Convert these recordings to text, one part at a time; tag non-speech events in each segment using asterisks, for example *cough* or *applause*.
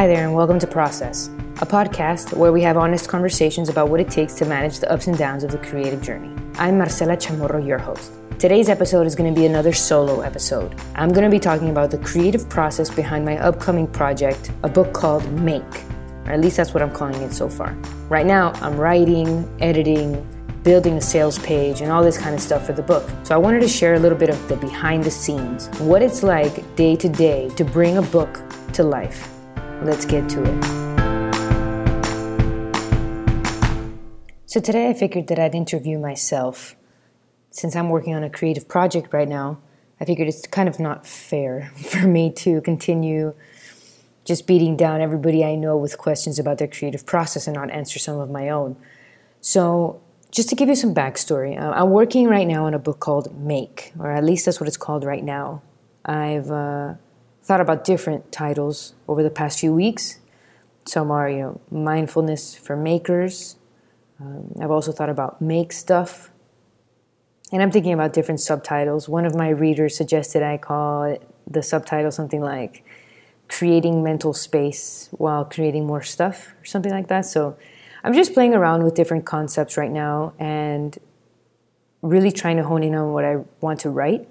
Hi there, and welcome to Process, a podcast where we have honest conversations about what it takes to manage the ups and downs of the creative journey. I'm Marcela Chamorro, your host. Today's episode is going to be another solo episode. I'm going to be talking about the creative process behind my upcoming project, a book called Make, or at least that's what I'm calling it so far. Right now, I'm writing, editing, building a sales page, and all this kind of stuff for the book. So I wanted to share a little bit of the behind the scenes, what it's like day to day to bring a book to life. Let's get to it. So today I figured that I'd interview myself. Since I'm working on a creative project right now, I figured it's kind of not fair *laughs* for me to continue just beating down everybody I know with questions about their creative process and not answer some of my own. So, just to give you some backstory, uh, I'm working right now on a book called Make, or at least that's what it's called right now. I've uh, thought about different titles over the past few weeks. Some are, you know, mindfulness for makers. Um, I've also thought about make stuff. And I'm thinking about different subtitles. One of my readers suggested I call the subtitle something like creating mental space while creating more stuff or something like that. So I'm just playing around with different concepts right now and really trying to hone in on what I want to write.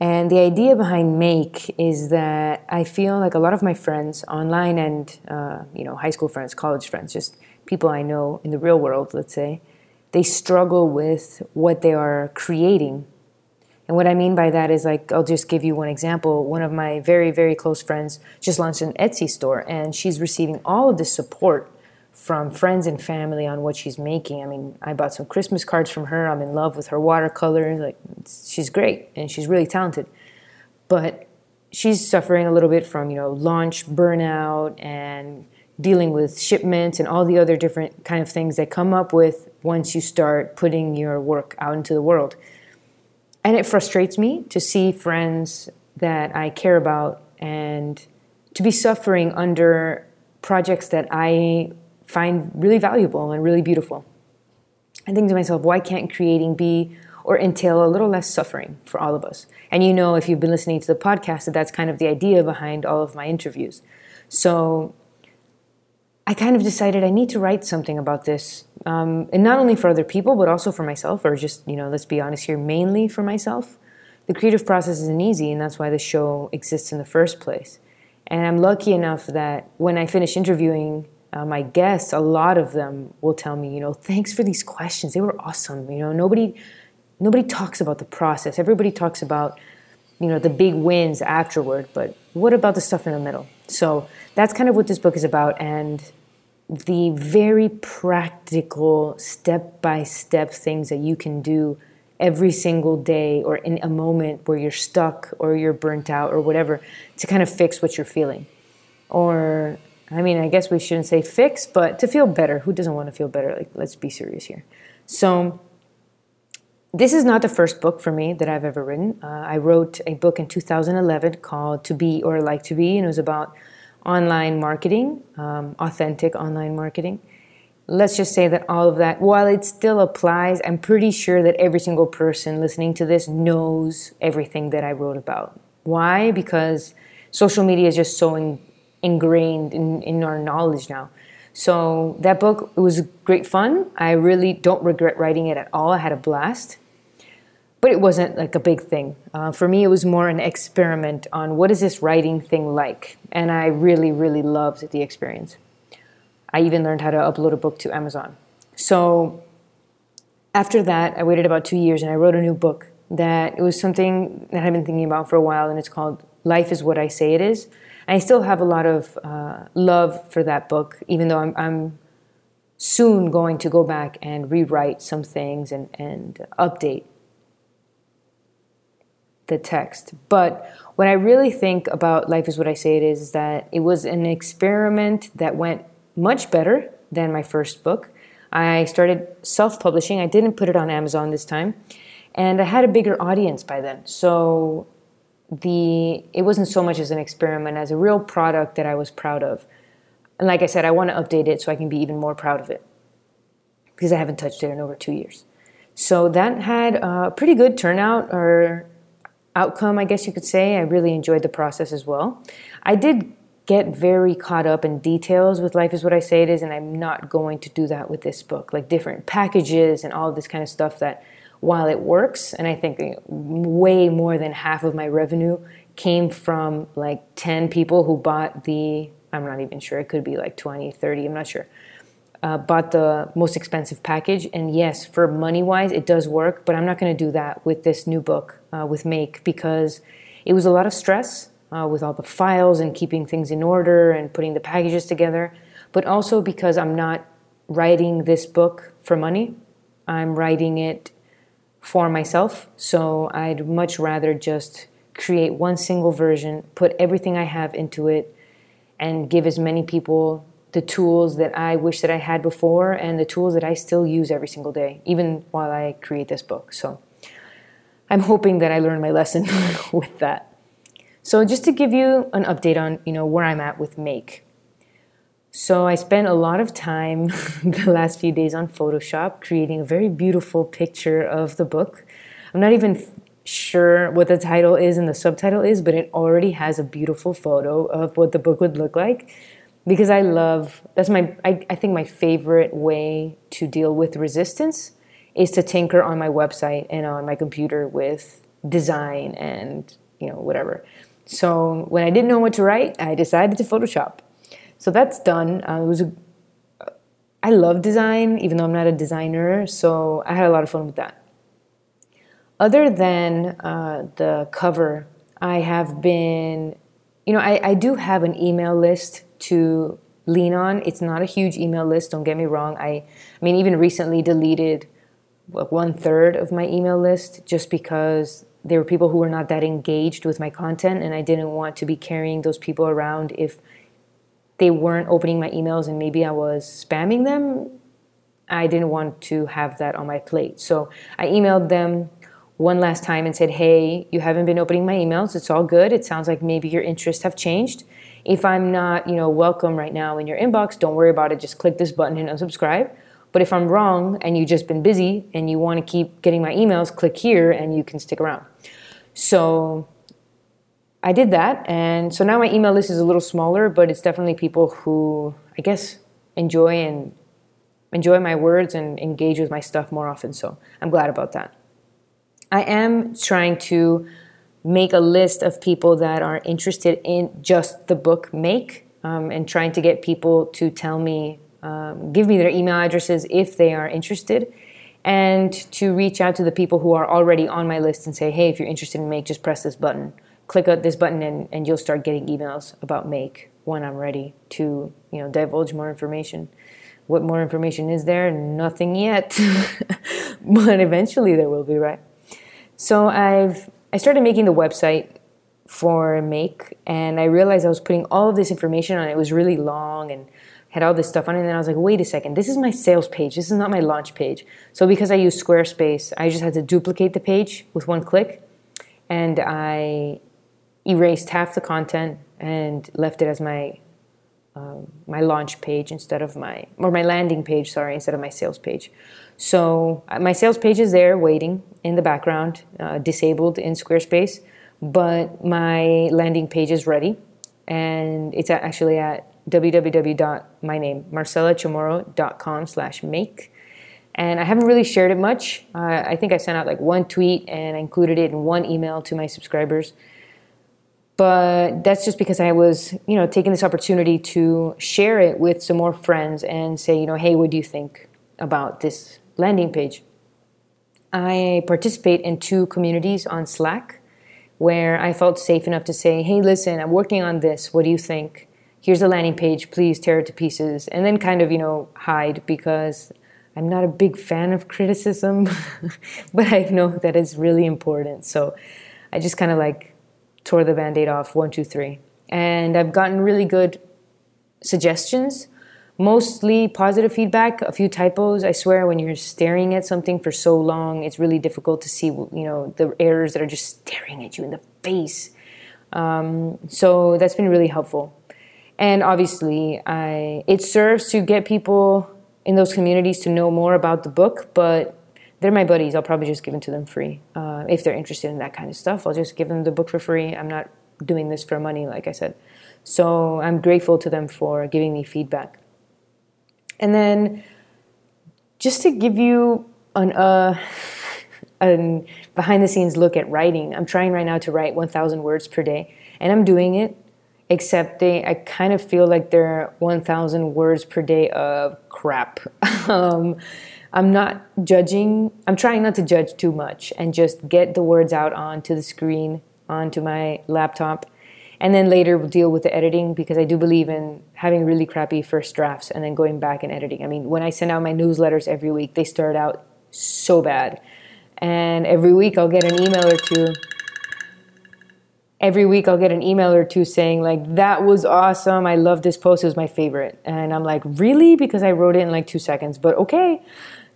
And the idea behind Make is that I feel like a lot of my friends, online and uh, you know, high school friends, college friends, just people I know in the real world, let's say, they struggle with what they are creating. And what I mean by that is like, I'll just give you one example. One of my very, very close friends just launched an Etsy store, and she's receiving all of this support from friends and family on what she's making. I mean, I bought some Christmas cards from her. I'm in love with her watercolors. Like, she's great and she's really talented. But she's suffering a little bit from, you know, launch burnout and dealing with shipments and all the other different kind of things that come up with once you start putting your work out into the world. And it frustrates me to see friends that I care about and to be suffering under projects that I find really valuable and really beautiful. I think to myself, why can't creating be or entail a little less suffering for all of us? And you know, if you've been listening to the podcast, that that's kind of the idea behind all of my interviews. So I kind of decided I need to write something about this, um, and not only for other people, but also for myself, or just, you know, let's be honest here, mainly for myself. The creative process isn't easy, and that's why the show exists in the first place. And I'm lucky enough that when I finish interviewing uh, my guests, a lot of them will tell me, you know, thanks for these questions. They were awesome. You know, nobody nobody talks about the process. Everybody talks about, you know, the big wins afterward, but what about the stuff in the middle? So that's kind of what this book is about and the very practical step by step things that you can do every single day or in a moment where you're stuck or you're burnt out or whatever to kind of fix what you're feeling or I mean, I guess we shouldn't say fix, but to feel better. Who doesn't want to feel better? Like, let's be serious here. So, this is not the first book for me that I've ever written. Uh, I wrote a book in 2011 called To Be or Like to Be, and it was about online marketing, um, authentic online marketing. Let's just say that all of that, while it still applies, I'm pretty sure that every single person listening to this knows everything that I wrote about. Why? Because social media is just so in, ingrained in, in our knowledge now. So that book it was great fun. I really don't regret writing it at all. I had a blast, but it wasn't like a big thing. Uh, for me, it was more an experiment on what is this writing thing like, and I really, really loved the experience. I even learned how to upload a book to Amazon. So after that, I waited about two years and I wrote a new book that it was something that I've been thinking about for a while, and it's called Life is What I Say It Is. I still have a lot of uh, love for that book, even though I'm, I'm, soon going to go back and rewrite some things and, and update the text. But what I really think about Life is What I Say It Is, is that it was an experiment that went much better than my first book. I started self publishing, I didn't put it on Amazon this time, and I had a bigger audience by then. So the it wasn't so much as an experiment as a real product that I was proud of. And like I said, I want to update it so I can be even more proud of it because I haven't touched it in over two years. So that had a pretty good turnout or outcome, I guess you could say. I really enjoyed the process as well. I did get very caught up in details with Life is What I Say It Is, and I'm not going to do that with this book. Like different packages and all this kind of stuff that while it works, and I think way more than half of my revenue came from like 10 people who bought the, I'm not even sure, it could be like 20, 30, I'm not sure, uh, bought the most expensive package. And yes, for money wise, it does work, but I'm not going to do that with this new book, uh, with Make, because it was a lot of stress uh, with all the files and keeping things in order and putting the packages together, but also because I'm not writing this book for money. I'm writing it for myself. So I'd much rather just create one single version, put everything I have into it, and give as many people the tools that I wish that I had before and the tools that I still use every single day, even while I create this book. So I'm hoping that I learned my lesson *laughs* with that. So just to give you an update on, you know, where I'm at with Make. So I spent a lot of time *laughs* the last few days on Photoshop creating a very beautiful picture of the book. I'm not even sure what the title is and the subtitle is, but it already has a beautiful photo of what the book would look like because I love that's my I, I think my favorite way to deal with resistance is to tinker on my website and on my computer with design and you know whatever. So when I didn't know what to write, I decided to Photoshop. So that's done. Uh, it was a, I love design, even though I'm not a designer. So I had a lot of fun with that. Other than uh, the cover, I have been, you know, I, I do have an email list to lean on. It's not a huge email list. Don't get me wrong. I, I mean, even recently deleted one third of my email list just because there were people who were not that engaged with my content and I didn't want to be carrying those people around if they weren't opening my emails and maybe I was spamming them. I didn't want to have that on my plate. So I emailed them one last time and said, "Hey, you haven't been opening my emails. It's all good. It sounds like maybe your interests have changed. If I'm not, you know, welcome right now in your inbox, don't worry about it. Just click this button and unsubscribe." But if I'm wrong and you've just been busy and you want to keep getting my emails, click here and you can stick around. So I did that. And so now my email list is a little smaller, but it's definitely people who I guess enjoy and enjoy my words and engage with my stuff more often. So I'm glad about that. I am trying to make a list of people that are interested in just the book make um, and trying to get people to tell me um, give me their email addresses if they are interested, and to reach out to the people who are already on my list and say, hey, if you're interested in Make, just press this button. Click this button, and, and you'll start getting emails about Make when I'm ready to you know divulge more information. What more information is there? Nothing yet, *laughs* but eventually there will be, right? So I've I started making the website for Make, and I realized I was putting all of this information on it. It was really long and had all this stuff on it. And then I was like, wait a second, this is my sales page. This is not my launch page. So because I use Squarespace, I just had to duplicate the page with one click. And I erased half the content and left it as my um, my launch page instead of my or my landing page sorry instead of my sales page. So uh, my sales page is there waiting in the background uh, disabled in squarespace but my landing page is ready. And it's actually at www.myname marcelachamorro.com slash make. And i haven't really shared it much. Uh, i think i sent out like one tweet and i included it in one email to my subscribers but that's just because i was you know taking this opportunity to share it with some more friends and say you know hey what do you think about this landing page? I participate in two communities on slack where i felt safe enough to say hey listen i'm working on this. What do you think? Here's the landing page, please tear it to pieces, and then kind of, you know, hide because I'm not a big fan of criticism, *laughs* but I know that it's really important. So I just kind of like tore the band aid off one, two, three. And I've gotten really good suggestions, mostly positive feedback, a few typos. I swear, when you're staring at something for so long, it's really difficult to see, you know, the errors that are just staring at you in the face. Um, so that's been really helpful and obviously I, it serves to get people in those communities to know more about the book but they're my buddies i'll probably just give it to them free uh, if they're interested in that kind of stuff i'll just give them the book for free i'm not doing this for money like i said So I'm grateful to them for giving me feedback. And then just to give you an uh, *laughs* an behind the scenes look at writing, I'm trying right now to write 1,000 words per day, and I'm doing it. Except they, I kind of feel like they're 1,000 words per day of crap. *laughs* um, I'm not judging. I'm trying not to judge too much and just get the words out onto the screen, onto my laptop, and then later we'll deal with the editing because I do believe in having really crappy first drafts and then going back and editing. I mean, when I send out my newsletters every week, they start out so bad. And every week I'll get an email or two. Every week I'll get an email or two saying, like, that was awesome. I love this post. It was my favorite. And I'm like, really? Because I wrote it in like two seconds, but okay.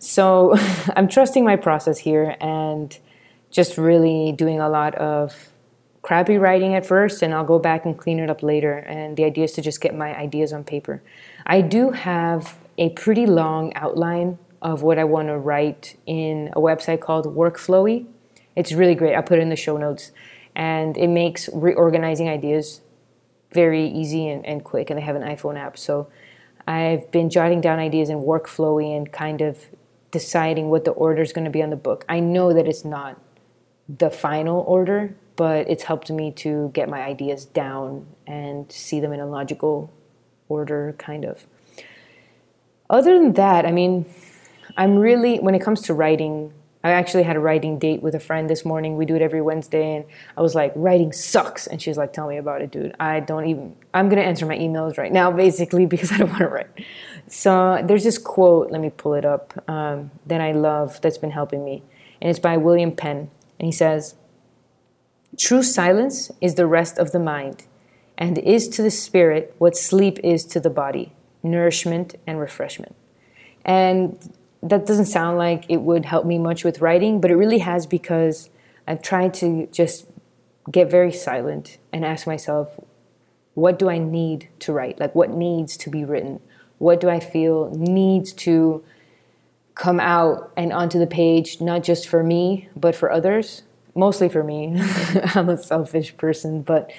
So *laughs* I'm trusting my process here and just really doing a lot of crappy writing at first and I'll go back and clean it up later. And the idea is to just get my ideas on paper. I do have a pretty long outline of what I want to write in a website called Workflowy. It's really great. I'll put it in the show notes. And it makes reorganizing ideas very easy and, and quick. And they have an iPhone app. So I've been jotting down ideas in Workflowy and kind of deciding what the order is going to be on the book. I know that it's not the final order, but it's helped me to get my ideas down and see them in a logical order, kind of. Other than that, I mean, I'm really, when it comes to writing, I actually had a writing date with a friend this morning. We do it every Wednesday, and I was like, writing sucks. And she's like, tell me about it, dude. I don't even, I'm going to answer my emails right now, basically, *laughs* because I don't want to write. So there's this quote, let me pull it up, um, that I love that's been helping me. And it's by William Penn. And he says, True silence is the rest of the mind, and is to the spirit what sleep is to the body nourishment and refreshment. And that doesn't sound like it would help me much with writing, but it really has because I've tried to just get very silent and ask myself, what do I need to write? Like, what needs to be written? What do I feel needs to come out and onto the page, not just for me, but for others? mostly for me. *laughs* I'm a selfish person, but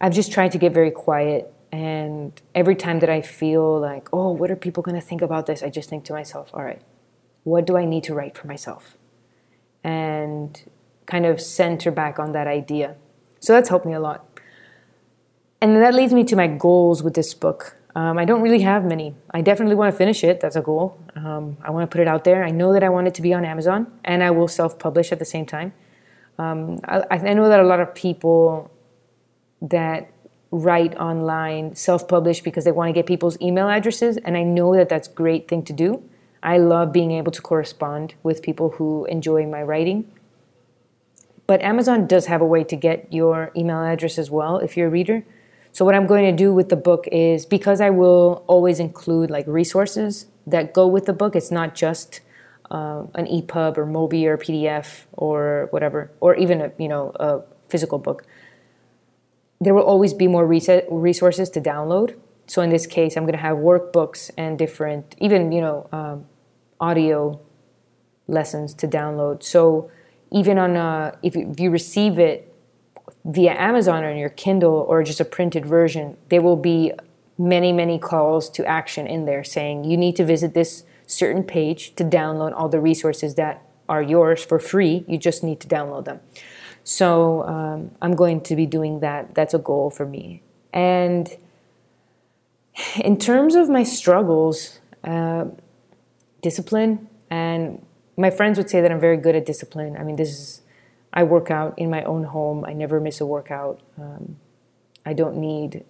I've just tried to get very quiet. And every time that I feel like, oh, what are people going to think about this? I just think to myself, all right, what do I need to write for myself? And kind of center back on that idea. So that's helped me a lot. And that leads me to my goals with this book. Um, I don't really have many. I definitely want to finish it. That's a goal. Um, I want to put it out there. I know that I want it to be on Amazon, and I will self publish at the same time. Um, I, I know that a lot of people that write online self-publish because they want to get people's email addresses and i know that that's a great thing to do. I love being able to correspond with people who enjoy my writing. But amazon does have a way to get your email address as well if you're a reader. So what i'm going to do with the book is because i will always include like resources that go with the book it's not just uh, an EPUB or Mobi or PDF or whatever, or even a you know a physical book, there will always be more resources to download. So in this case, I'm going to have workbooks and different, even you know, um, audio lessons to download. So even on a, if you, receive it via Amazon or on your Kindle or just a printed version, there will be many many calls to action in there saying you need to visit this certain page to download all the resources that are yours for free. You just need to download them. So um, I'm going to be doing that. That's a goal for me. And in terms of my struggles, uh, discipline, and my friends would say that I'm very good at discipline. I mean, this is, I work out in my own home. I never miss a workout. Um, I don't need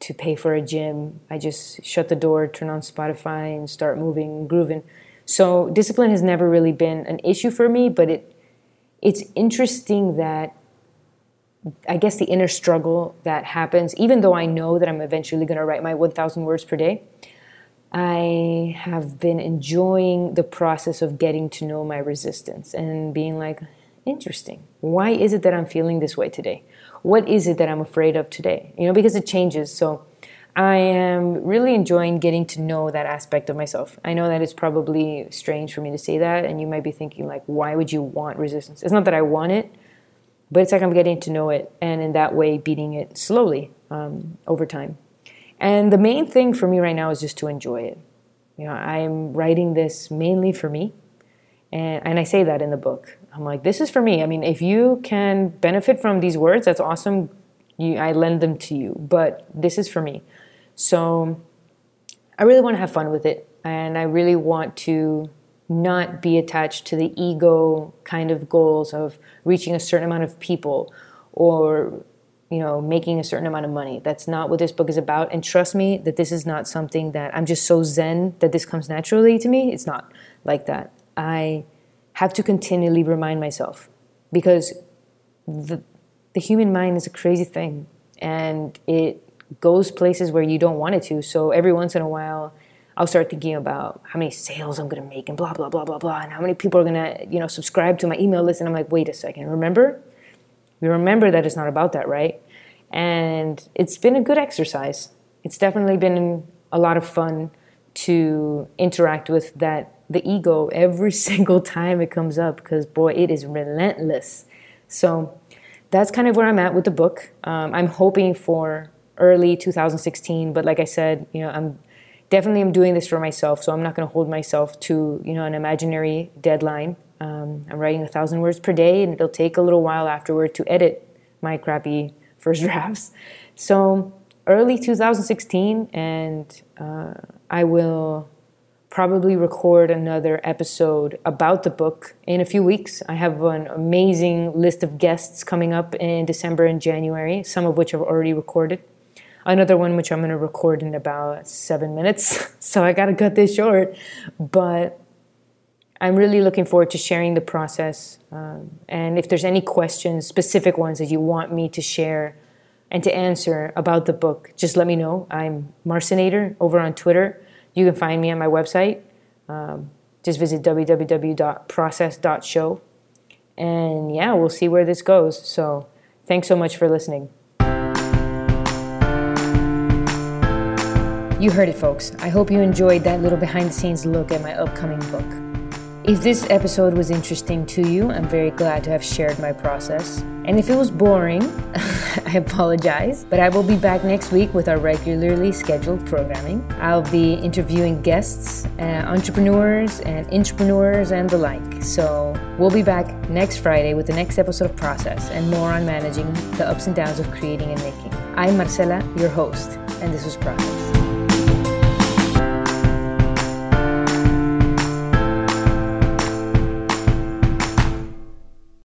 to pay for a gym. I just shut the door, turn on Spotify, and start moving, grooving. So discipline has never really been an issue for me, but it it's interesting that I guess the inner struggle that happens, even though I know that I'm eventually going to write my 1,000 words per day, I have been enjoying the process of getting to know my resistance and being like, interesting. Why is it that I'm feeling this way today? what is it that I'm afraid of today? You know, because it changes. So I am really enjoying getting to know that aspect of myself. I know that it's probably strange for me to say that, and you might be thinking, like, why would you want resistance? It's not that I want it, but it's like I'm getting to know it, and in that way, beating it slowly. um, over time. And the main thing for me right now is just to enjoy it. You know, I'm writing this mainly for me. And, and I say that in the book. I'm like, this is for me. I mean, if you can benefit from these words, that's awesome. You, I lend them to you. But this is for me. So I really want to have fun with it. And I really want to not be attached to the ego kind of goals of reaching a certain amount of people or you know making a certain amount of money that's not what this book is about and trust me that this is not something that i'm just so zen that this comes naturally to me it's not like that i have to continually remind myself because the, the human mind is a crazy thing and it goes places where you don't want it to. So every once in a while I'll start thinking about how many sales I'm to make and blah blah blah blah blah and how many people are to you know subscribe to my email list and I'm like wait a second remember? We remember that it's not about that right? And it's been a good exercise. It's definitely been a lot of fun to interact with that the ego every *laughs* single time it comes up because boy it is relentless. So that's kind of where I'm at with the book. Um, I'm hoping for early 2016 but like I said you know I'm definitely I'm doing this for myself, so I'm not going to hold myself to you know an imaginary deadline. Um, I'm writing a thousand words per day, and it'll take a little while afterward to edit my crappy first *laughs* drafts. So early 2016, and uh, I will probably record another episode about the book in a few weeks. I have an amazing list of guests coming up in December and January, some of which I've already recorded another one which I'm going to record in about seven minutes. *laughs* so I got to cut this short. But I'm really looking forward to sharing the process. Um, and if there's any questions, specific ones that you want me to share and to answer about the book, just let me know. I'm Marcinator over on Twitter. You can find me on my website. Um, just visit www.process.show. And yeah, we'll see where this goes. So thanks so much for listening. You heard it, folks. I hope you enjoyed that little behind the scenes look at my upcoming book. If this episode was interesting to you, I'm very glad to have shared my process. And if it was boring, *laughs* I apologize, but I will be back next week with our regularly scheduled programming. I'll be interviewing guests, uh, entrepreneurs, and entrepreneurs, and the like. So we'll be back next Friday with the next episode of Process and more on managing the ups and downs of creating and making. I'm Marcela, your host, and this was Process.